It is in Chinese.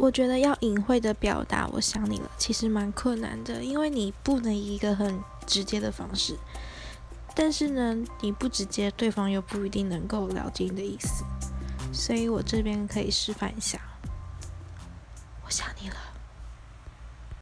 我觉得要隐晦的表达我想你了其实蛮困难的因为你不能以一个很直接的方式。但是呢你不直接对方又不一定能够了解你的意思。所以我这边可以示范一下。我想你了。